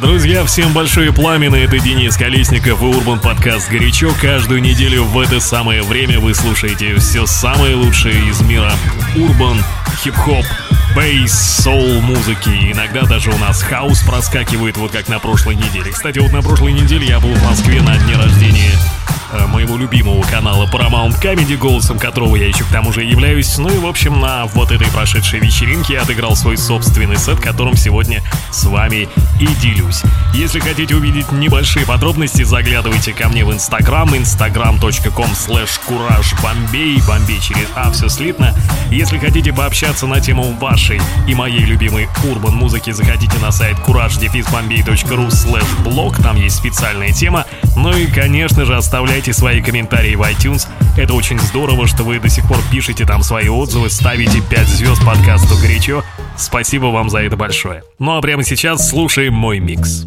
Друзья, всем большое пламя, это Денис Колесников и Урбан Подкаст «Горячо». Каждую неделю в это самое время вы слушаете все самое лучшее из мира урбан, хип-хоп, бейс, соул музыки. Иногда даже у нас хаус проскакивает, вот как на прошлой неделе. Кстати, вот на прошлой неделе я был в Москве на дне рождения моего любимого канала Paramount Comedy, голосом которого я еще к тому же являюсь. Ну и, в общем, на вот этой прошедшей вечеринке я отыграл свой собственный сет, которым сегодня с вами и делюсь. Если хотите увидеть небольшие подробности, заглядывайте ко мне в Instagram, instagram.com slash куражбомбей, бомбей через А, все слитно. Если хотите пообщаться на тему вашей и моей любимой урбан музыки, заходите на сайт courage-bombay.ru slash blog, там есть специальная тема. Ну и, конечно же, оставляйте оставляйте свои комментарии в iTunes. Это очень здорово, что вы до сих пор пишете там свои отзывы, ставите 5 звезд подкасту «Горячо». Спасибо вам за это большое. Ну а прямо сейчас слушаем мой микс.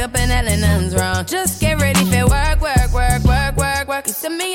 Up and nothing's wrong. Just get ready for work, work, work, work, work, work. You see me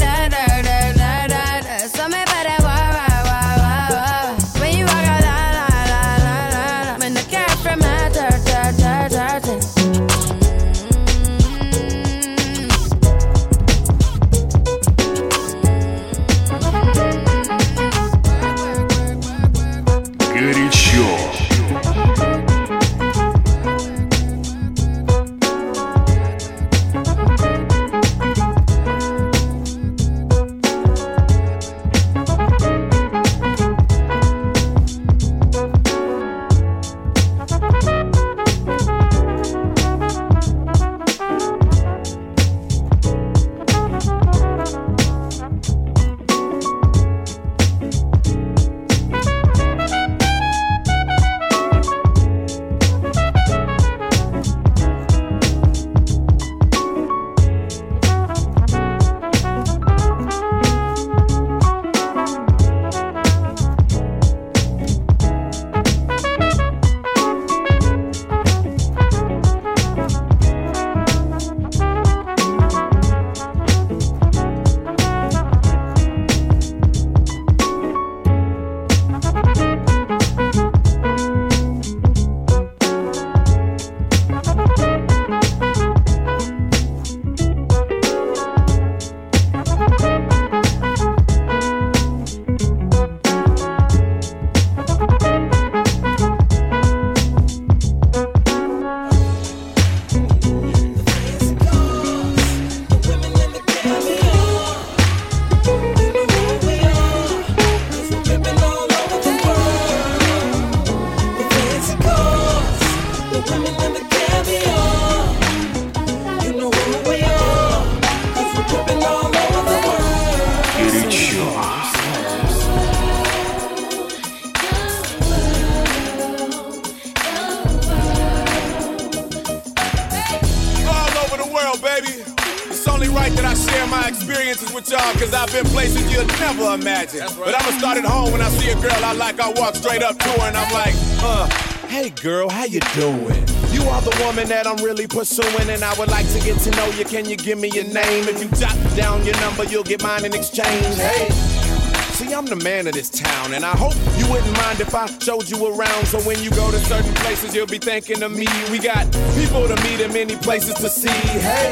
imagine. Right. But I'ma start at home when I see a girl I like, I walk straight up to her and I'm like, uh, hey girl, how you doing? You are the woman that I'm really pursuing, and I would like to get to know you. Can you give me your name? If you jot down your number, you'll get mine in exchange. Hey. See, I'm the man of this town, and I hope you wouldn't mind if I showed you around. So when you go to certain places, you'll be thinking of me. We got people to meet and many places to see. Hey,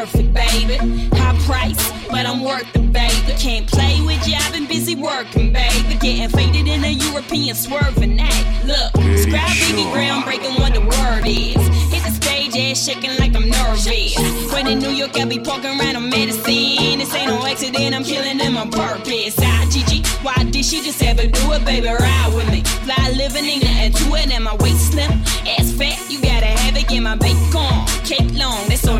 Perfect, baby. High price, but I'm worth it, baby. Can't play with you, I've been busy working, baby. Getting faded in a European swerving act. Look, scribe baby groundbreaking what the word is. Hit the stage, ass shaking like I'm nervous. When in New York, I be walking around on medicine. This ain't no accident, I'm killing them on purpose. Ah, Gigi, why did she just ever do it, baby? Ride with me. Fly living, ain't nothing to it, and my waist slim. Ass fat, you gotta have it, get my bacon. Cake long, that's automatic.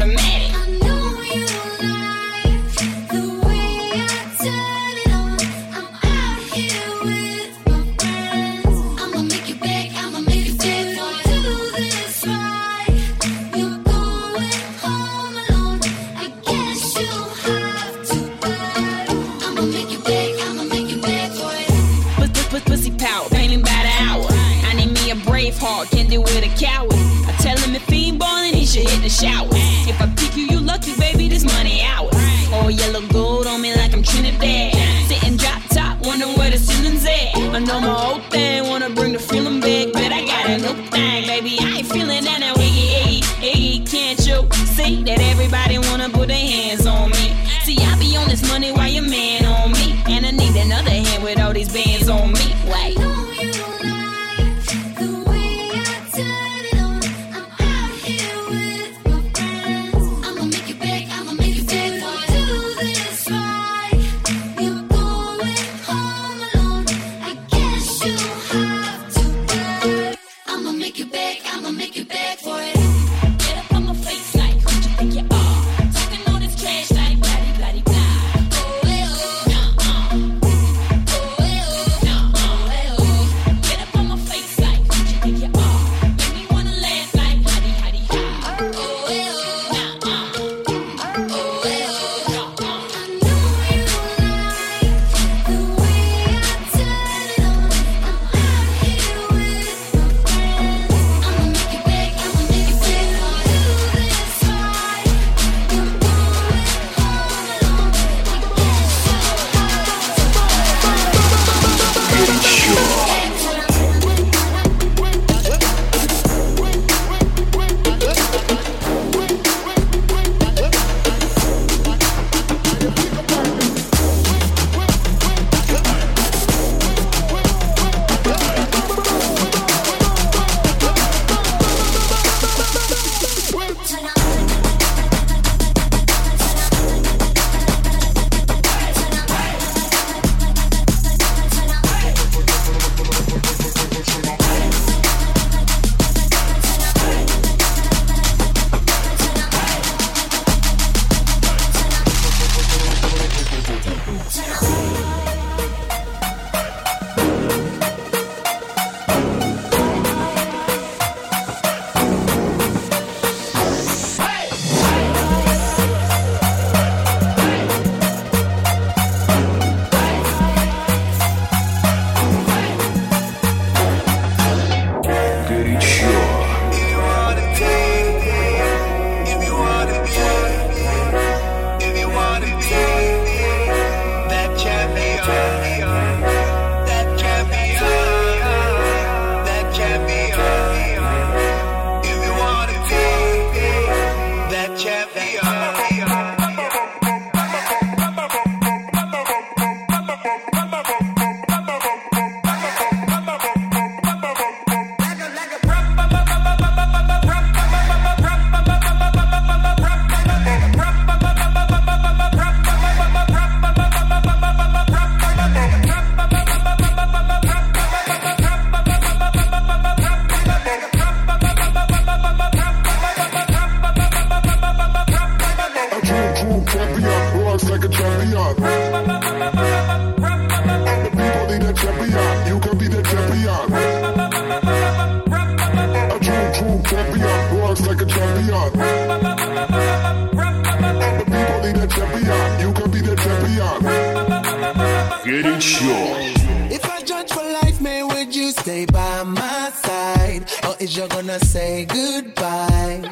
With a coward. I tell him if he ain't ballin', he should hit the shower. If I pick you, you lucky, baby, this money ours. All yellow gold on me like I'm Trinidad. Sitting drop top, wondering where the ceiling's at. I know my old you gonna say goodbye?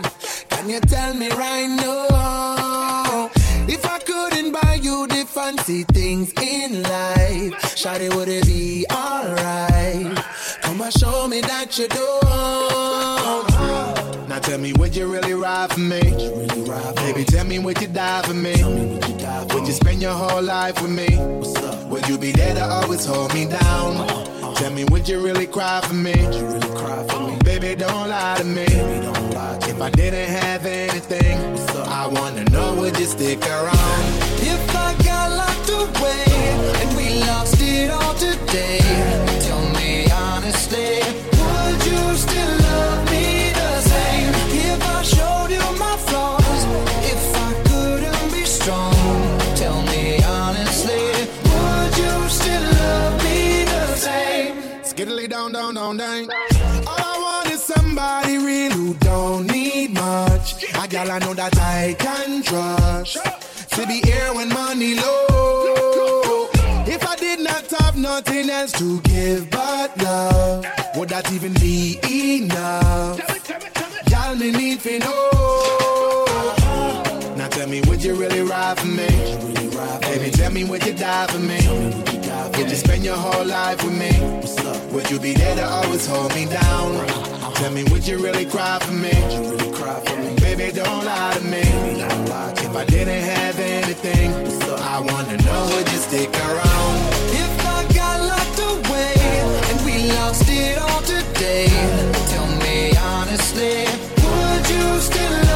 Can you tell me right now? If I couldn't buy you the fancy things in life, Shawty, would it be alright? Come and show me that you don't. Now tell me, would you really ride for me? Baby, tell me, would you die for me? Would you spend your whole life with me? Would you be there to always hold me down? Uh-huh. Tell me, would you really cry for me? Baby, don't lie to me. If I didn't have anything, I wanna know, would you stick around? If I got locked away and we lost it all today, tell me honestly, would you still love me down, down. All I want is somebody real who don't need much. A gal I know that I can trust. To be here when money low. If I did not have nothing else to give but love, would that even be enough? Y'all me need to know. Now tell me, would you really ride for me? Baby, tell me, would you die for me? Would you spend your whole life with me? Would you be there to always hold me down? Tell me, would you really cry for me? Baby, don't lie to me. If I didn't have anything, so I wanna know, would you stick around? If I got locked away and we lost it all today, tell me honestly, would you still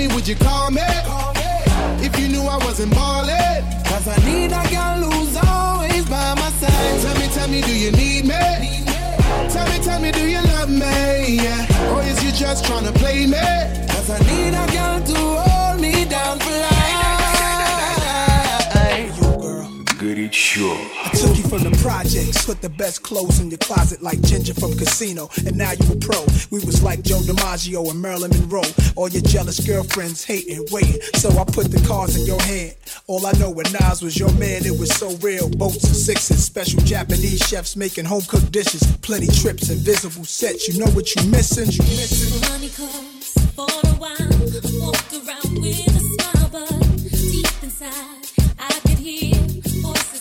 me, tell me, would you call me? If you knew I wasn't ballin'. Cause I need a girl who's always by my side. Tell me, tell me, do you need me? Tell me, tell me, do you love me? Yeah. Or is you just tryna play me? Cause I need a girl to hold me down for life. You girl. Горячо. Took you from the projects, put the best clothes in your closet like Ginger from Casino, and now you a pro. We was like Joe DiMaggio and Marilyn Monroe. All your jealous girlfriends hating, waiting. So I put the cards in your hand. All I know when Nas was your man, it was so real. Boats and sixes, special Japanese chefs making home cooked dishes, plenty trips, invisible sets. You know what you missing? You missing? For a while. Walk around with a smile, but deep inside, I could hear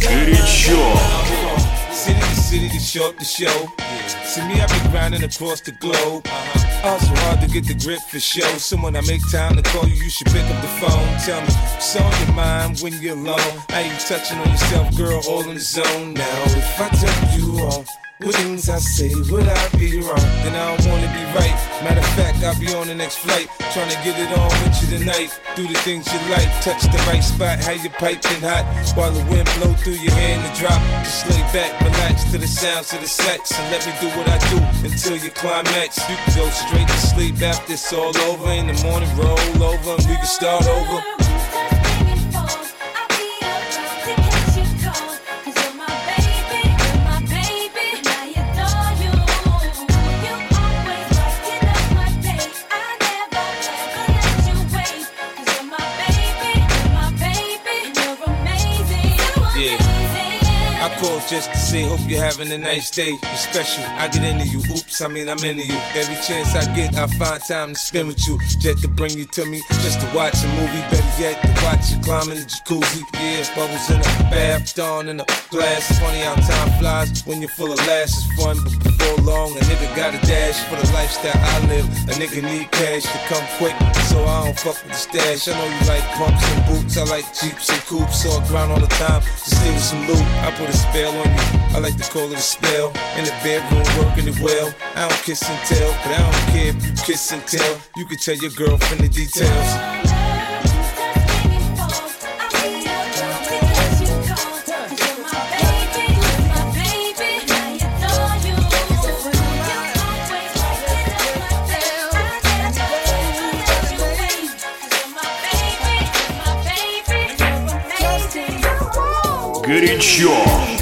Горячо. City to city to show up the show. See me, I've been grinding across the globe. Also hard to get the grip for show. So when I make time to call you, you should pick up the phone. Tell me, what's on your mind when you're alone? I ain't touching on yourself, girl, all in the zone. Now, if I tell you all what things I say, would I be wrong? Then I don't wanna be right. Matter of fact, I'll be on the next flight. Trying to get it on with you tonight. Do the things you like, touch the right spot, how you piping hot. While the wind blow through your hair in the drop. Just lay back, relax to the sounds of the sex. And let me do what I do until you climax. You can go straight to sleep after it's all over. In the morning, roll over and we can start over. Just to say, hope you're having a nice day. You're special. I get into you. Oops, I mean, I'm into you. Every chance I get, I find time to spend with you. Jet to bring you to me, just to watch a movie. Better yet, to watch you climb in the jacuzzi. Yeah, bubbles in the bath, dawn in the glass. Funny how time flies when you're full of laughs. It's fun, but before long, a nigga got a dash for the lifestyle I live. A nigga need cash to come quick, so I don't fuck with the stash. I know you like pumps and boots. I like jeeps and coupes, so I grind all the time to stay with some loot. I put a spell on you. I like to call it a spell. In the bedroom, working it well. I don't kiss and tell, but I don't care if you kiss and tell. You can tell your girlfriend the details. Горячо.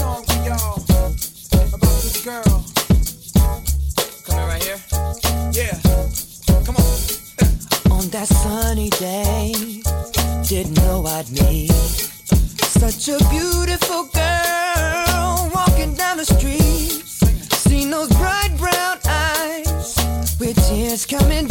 Song for y'all about this girl. Coming right here. Yeah, come on. On that sunny day, didn't know I'd meet such a beautiful girl walking down the street. Seen those bright brown eyes with tears coming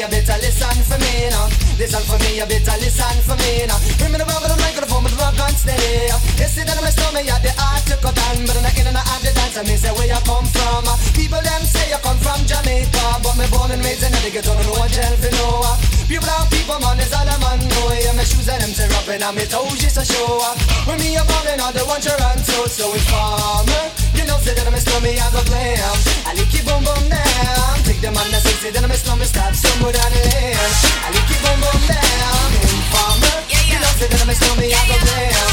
you better listen for me now. Listen for me, you better listen for me now. Bring me the rubber, the microphone, but the rock on steady. You see that I'm a stormy, you the art to cut on, but I'm in and out the dance. I mean, say where you come from. Uh, people them say you come from Jamaica, but me born and raised in the ghetto, don't know what you know. Uh. People, brown people, man, is all a man. on. yeah, my shoes and them say, up, and my toes just to show. Uh. When me a ballin' on the one Toronto, so it's farmer no say that I'm a stormy, I go glam. I lick your boom boom down Take the man that sexy, then I'm a stormy, stop somewhere down the lane I lick your boom boom down Informer, yeah, yeah. you know say that I'm a stormy, yeah, I go glam.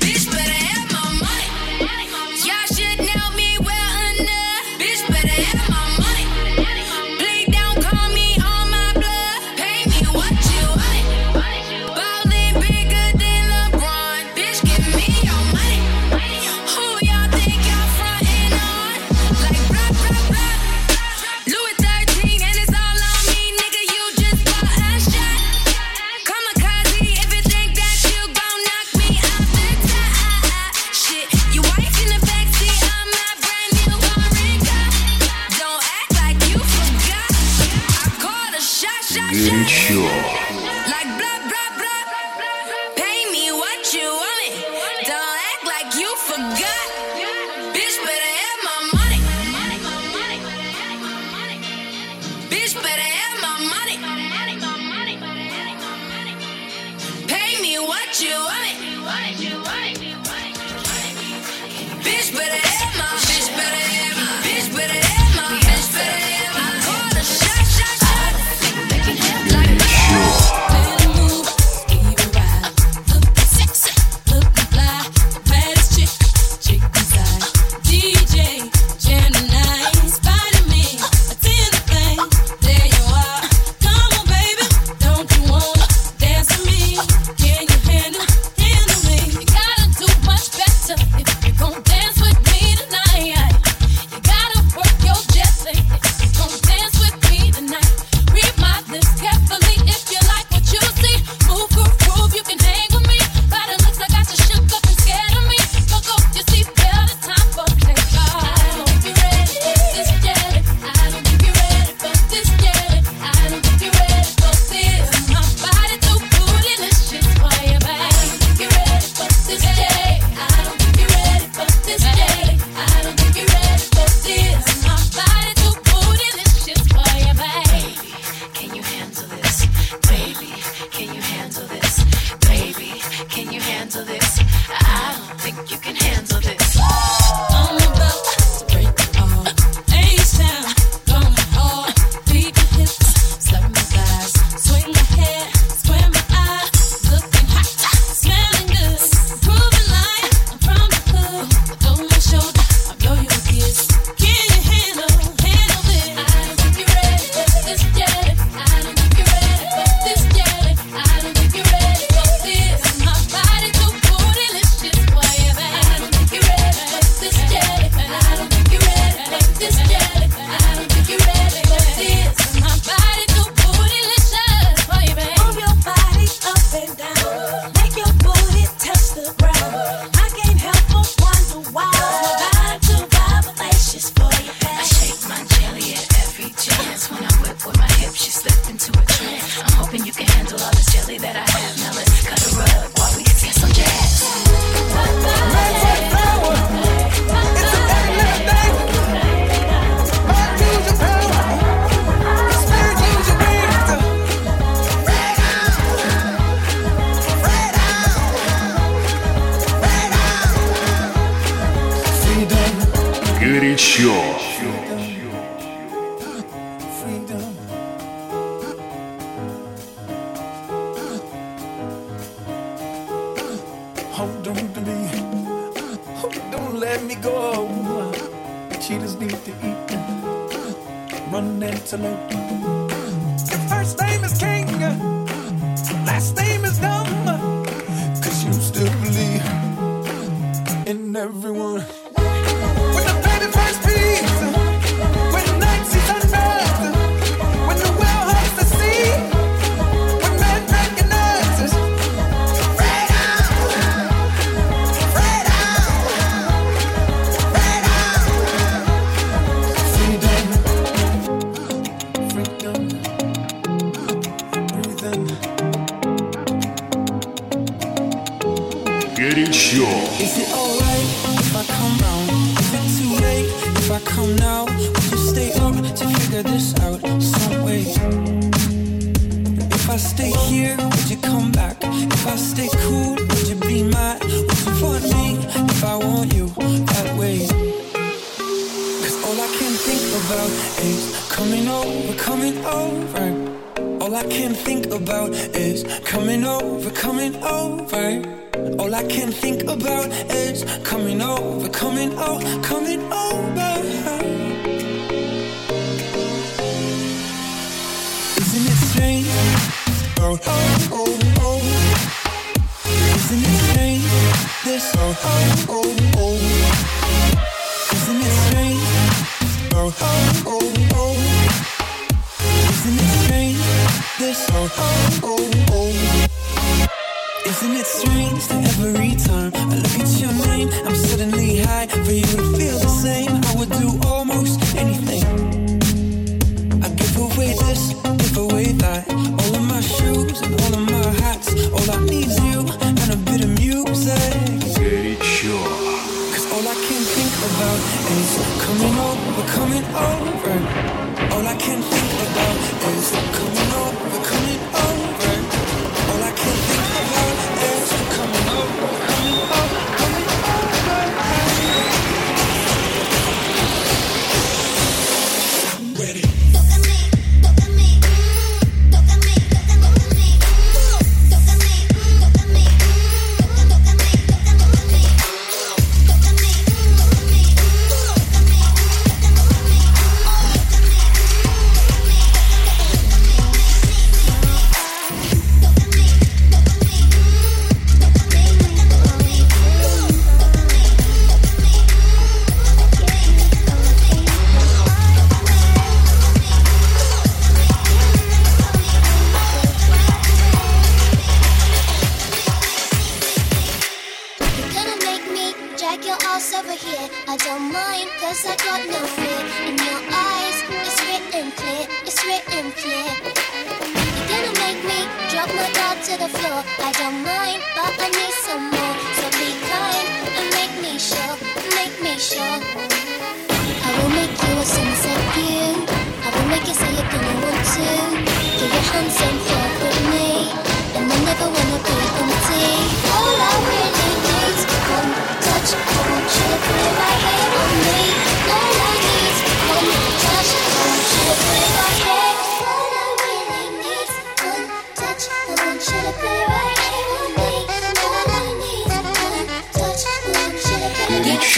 Bitch, better Getting sure. Is it alright if I come round? Is it too late if I come now? Will you stay up to figure this out some way? If I stay here, would you come back? If I stay cool, would you be mad? Would you want me if I want you that way? Cause all I can think about is coming over, coming over. All I can think about is coming over, coming over. All I can think about is coming over, coming out, coming over. Isn't it strange? Oh, oh, oh, oh. Isn't it strange? This, oh, oh, oh, oh. Isn't it strange? Oh, oh, oh, oh. Isn't it strange? This, oh, oh. oh. to the floor. I don't mind, but I need some more. So be kind and make me sure, make me sure. I will make you a sunset view. I will make you say you're gonna want to. Give your hands in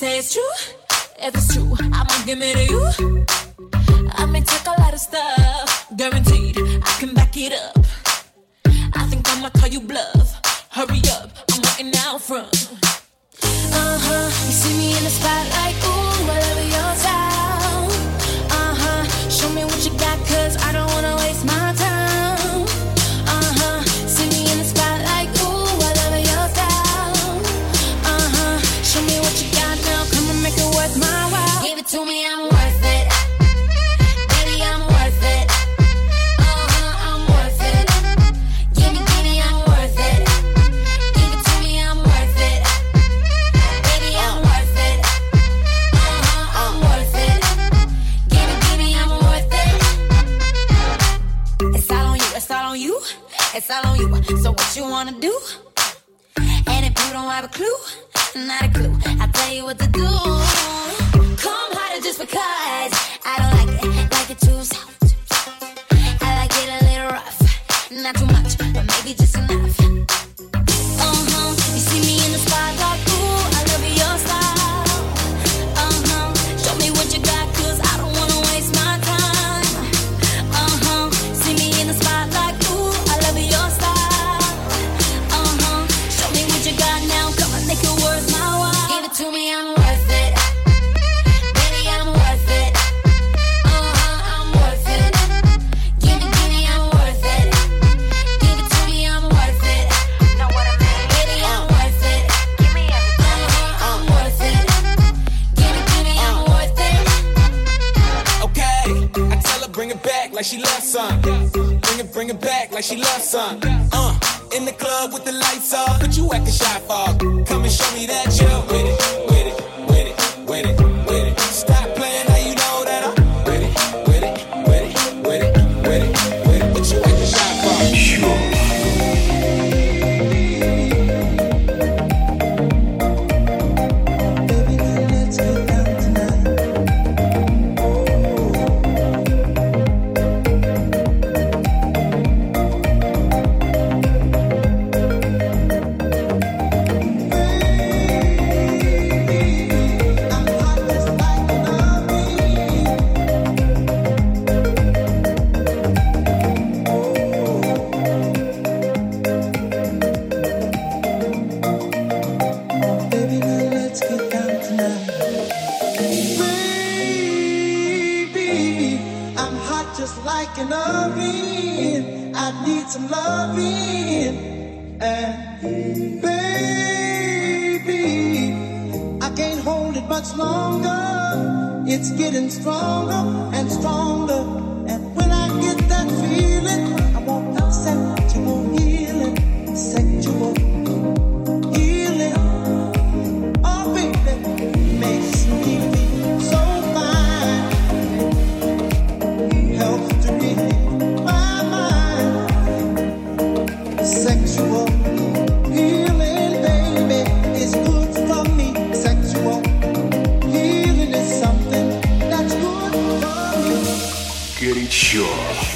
say it's true? I tell you what to do. Come harder just because I don't like it, like it too soft. I like it a little rough, not too much, but maybe just enough. sexual healing is something that's good for you get it Sure.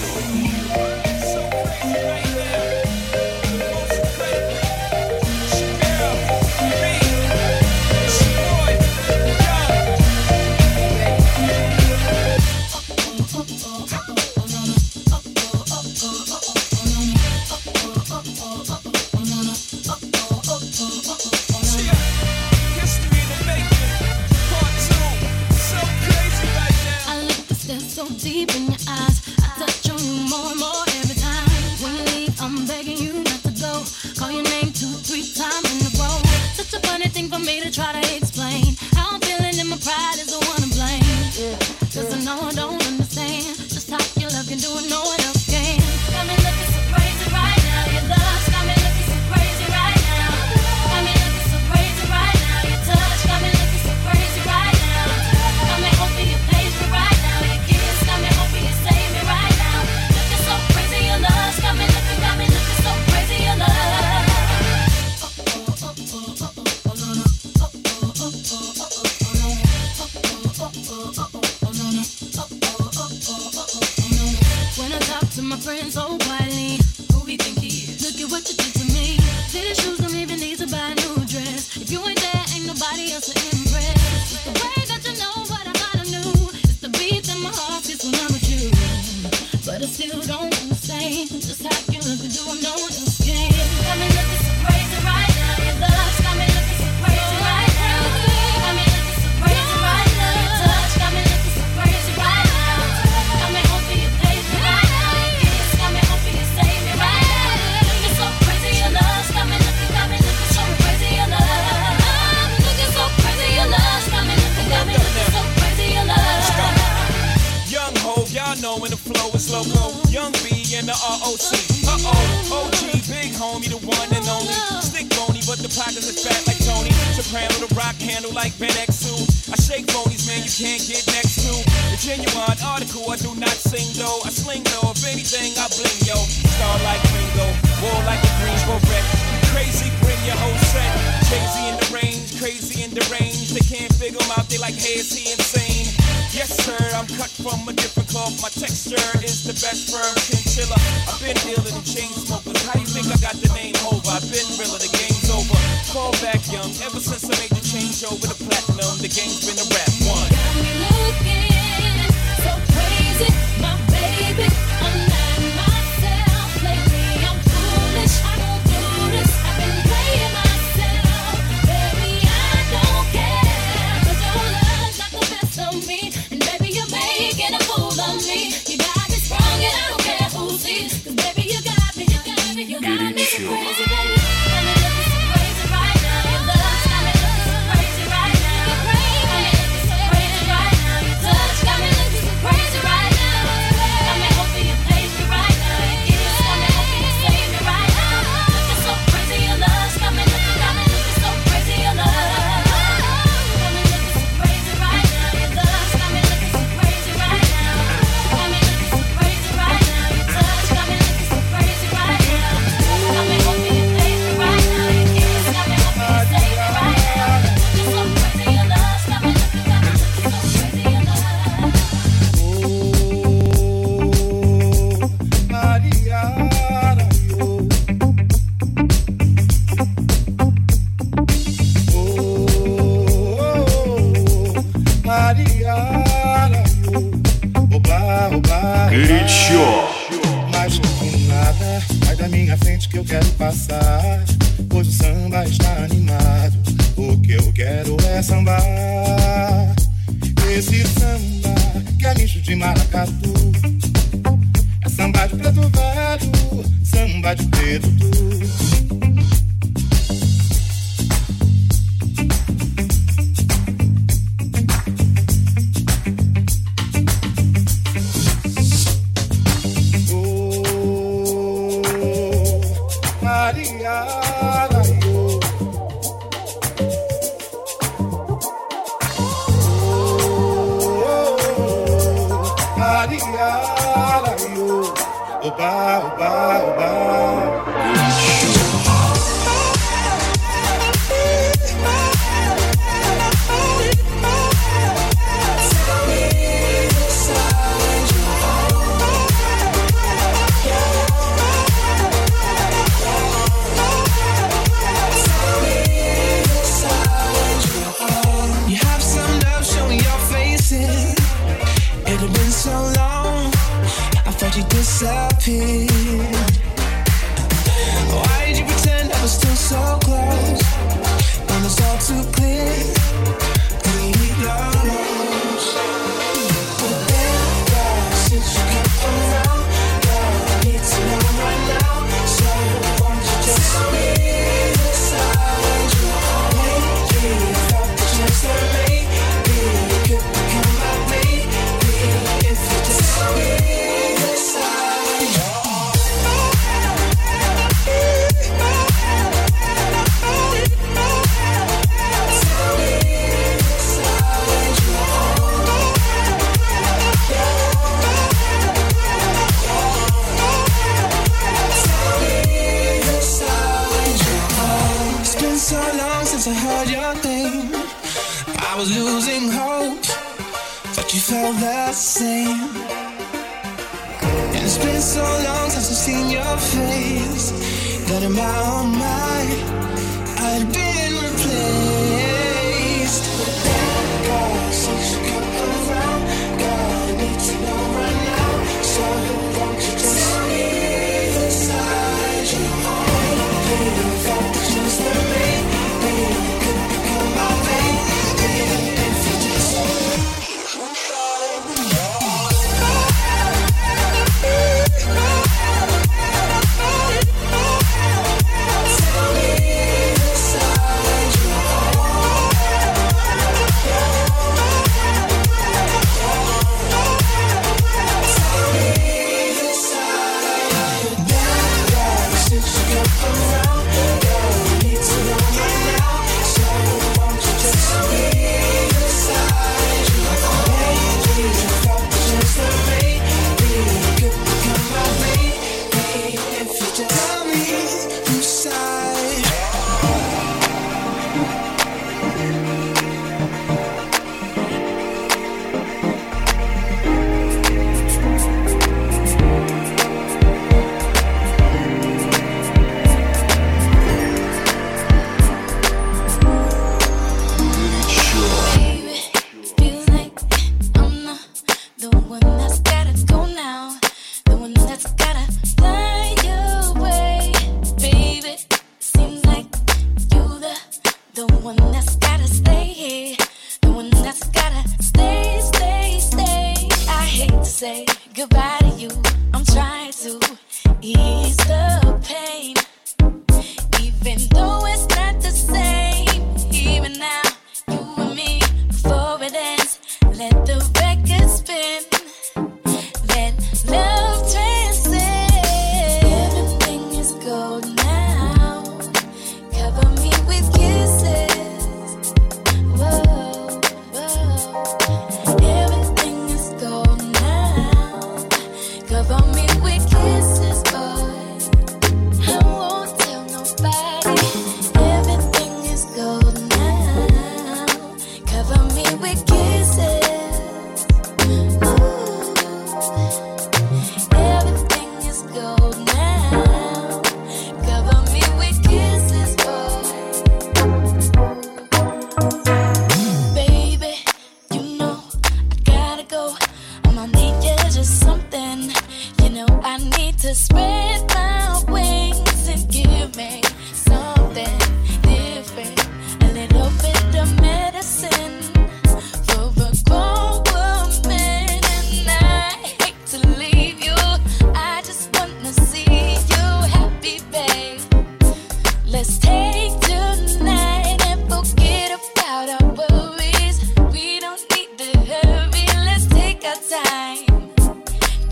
sit next to a genuine article. I do not sing though. I sling though. If anything, I bling yo. Star like Ringo, war like a Greensboro wreck. Crazy, bring your whole set. Crazy in the range, crazy in the range. They can't figure him out. They like, hey, is he insane? Yes, sir, I'm cut from a different cloth. My texture is the best firm chinchilla. I've been dealing in chain smokers. How you think I got the name over? I've been realer, the game's over. Fall back young, ever since I made the change over the platinum, the game's been a wrap. passar, pois o samba está animado. O que eu quero é sambar. Esse samba que é lixo de maracatu. É samba de preto velho, samba de preto Bye, bye, bye.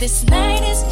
This night is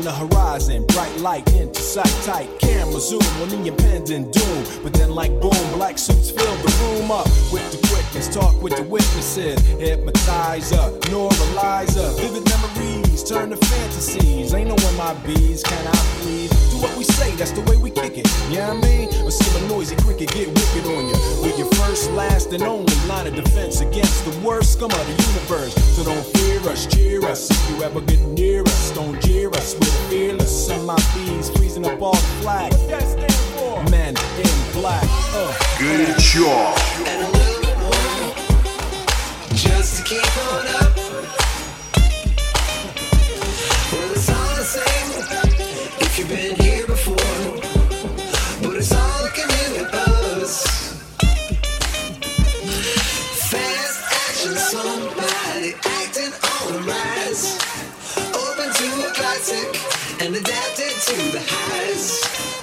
On the horizon, bright light into sight tight. Camera zoom on the impending doom, but then like boom, black suits fill the room up with the quickness. Talk with the witnesses, hypnotizer, neuralizer, vivid memories turn to fantasies. Ain't no MIBs, can I please? Do what we say, that's the way we kick it. Yeah, you know I mean, or see a noisy cricket get wicked on you. With your first, last, and only line of defense against the worst scum of the universe. So don't fear us, cheer us. If you ever get near us, don't jeer us. We're fearless. MIBs freezing up all the flag. Men in black. Uh, Good job. Just to keep on up. Classic and adapted to the highs.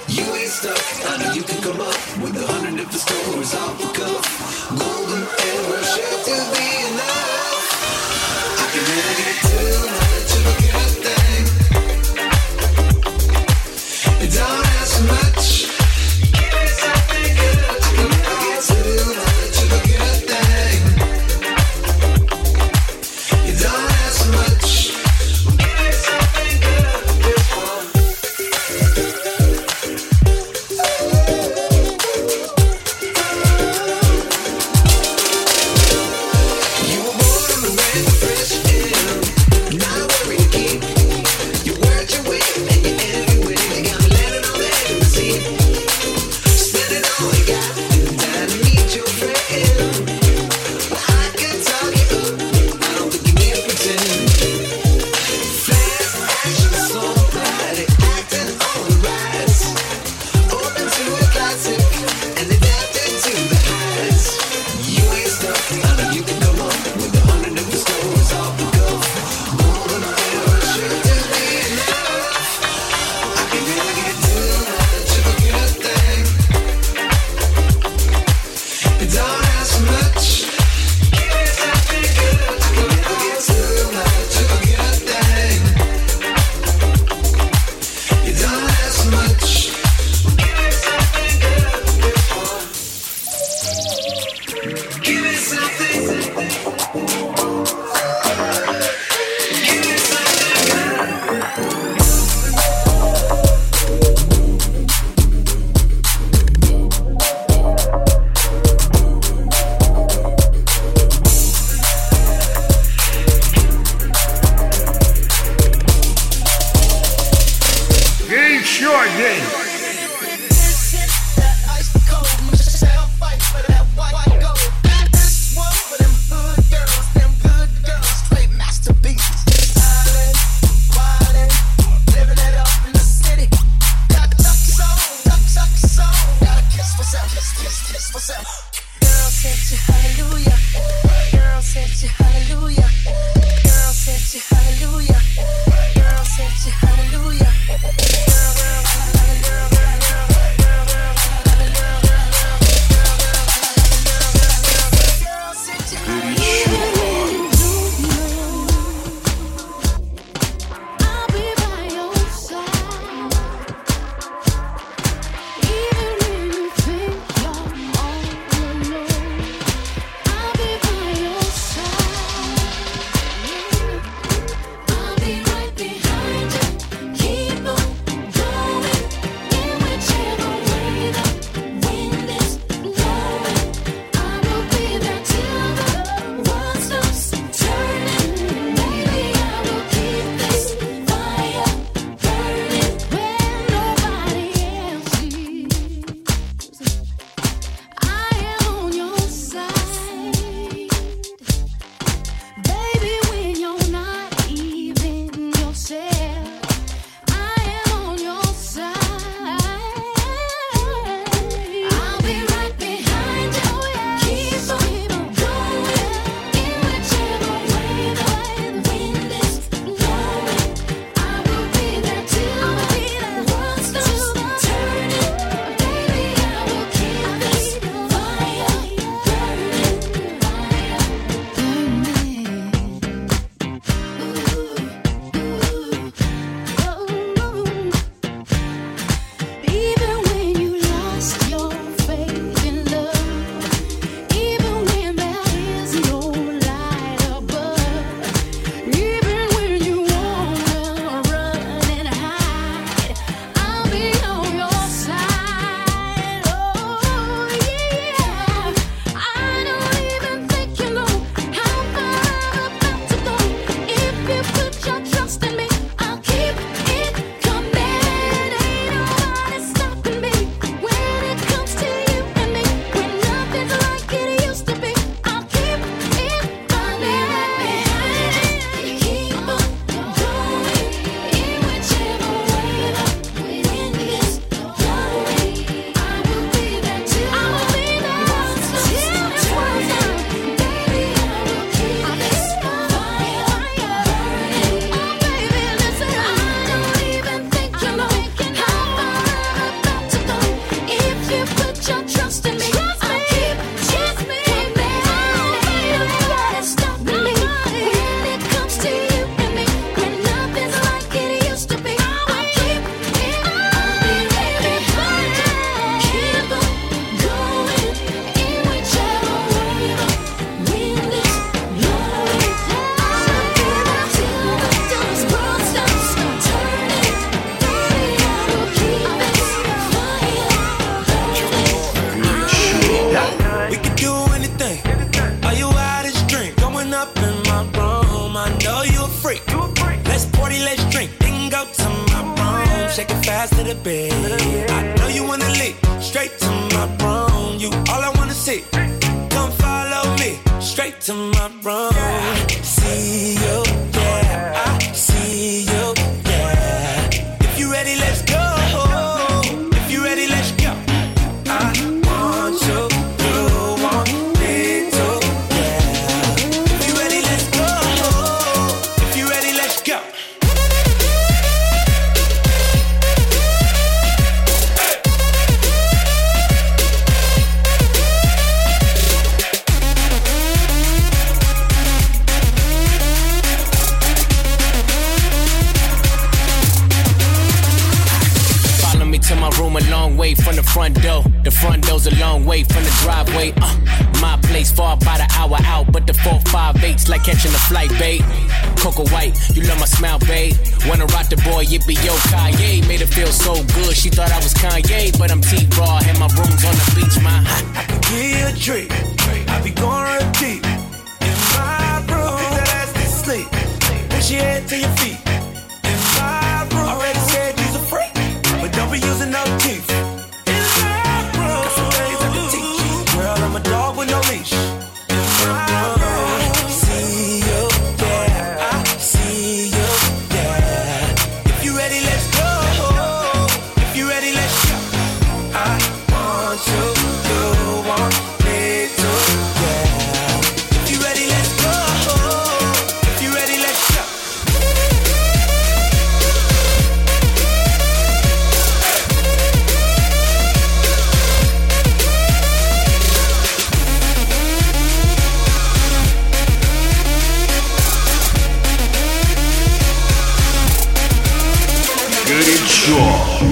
You ain't stuck. I know you can come up with a hundred different stories off the cuff. Golden era sure to be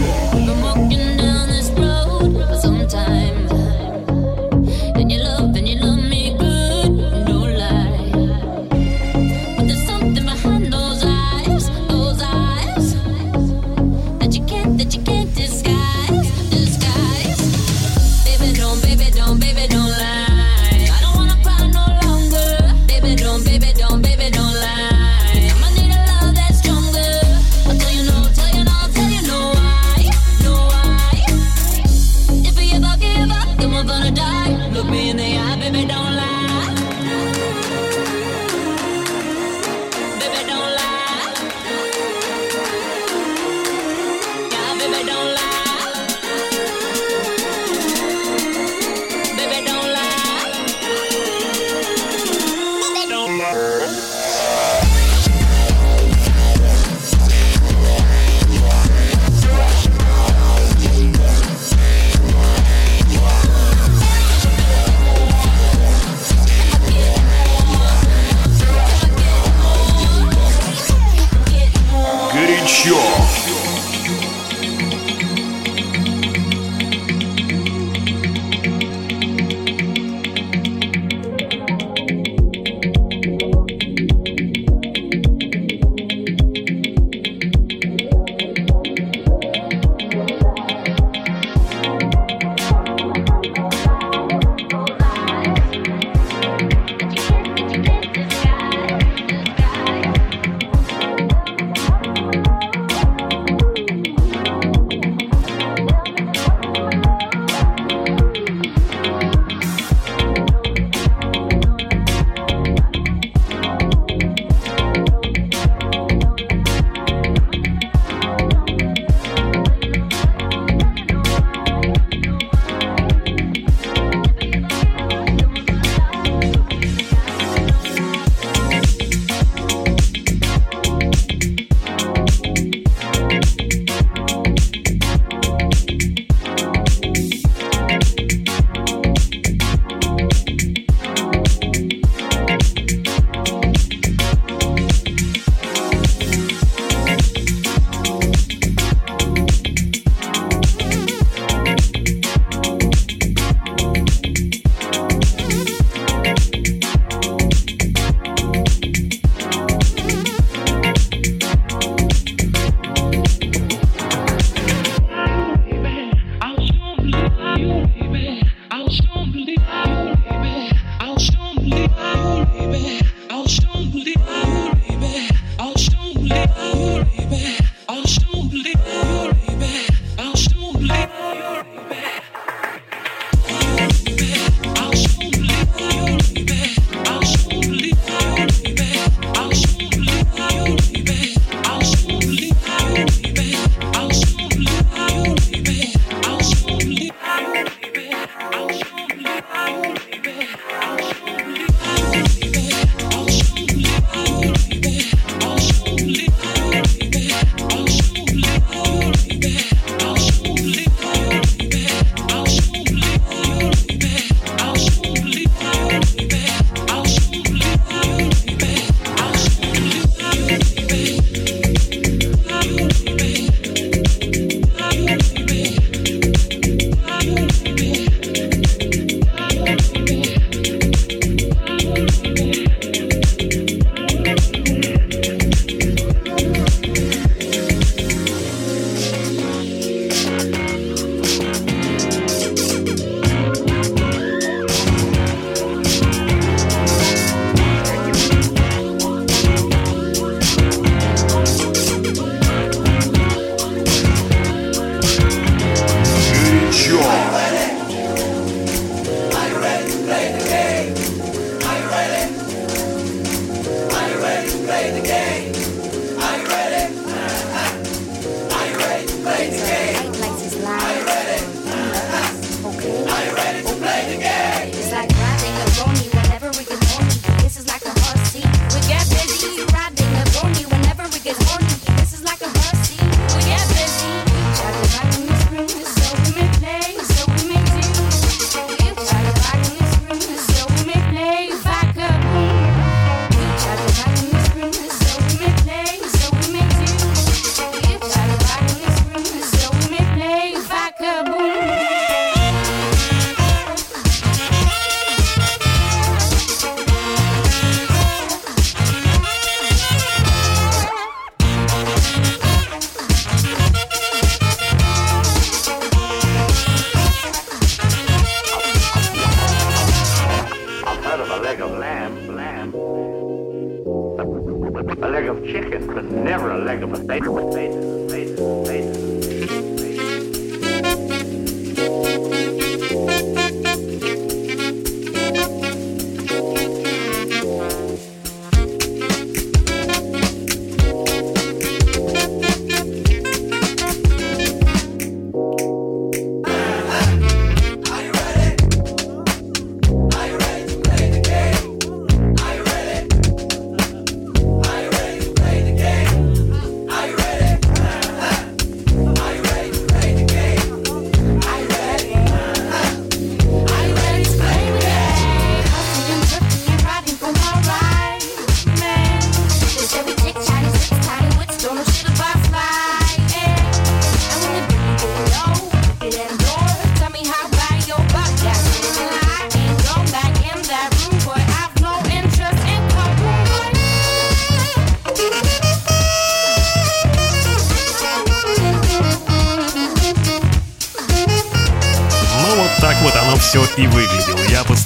Been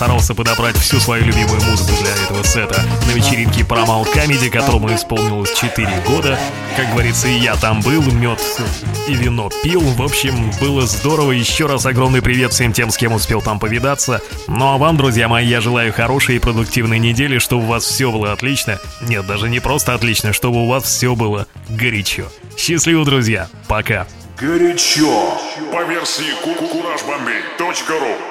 выглядело. Я постарался подобрать всю свою любимую музыку для этого сета на вечеринке Paramount Comedy, которому исполнилось 4 года. Как говорится, и я там был, мед и вино пил. В общем, было здорово. Еще раз огромный привет всем тем, с кем успел там повидаться. Ну а вам, друзья мои, я желаю хорошей и продуктивной недели, чтобы у вас все было отлично. Нет, даже не просто отлично, чтобы у вас все было горячо. Счастливо, друзья. Пока. Горячо. По версии куражбомбей.ру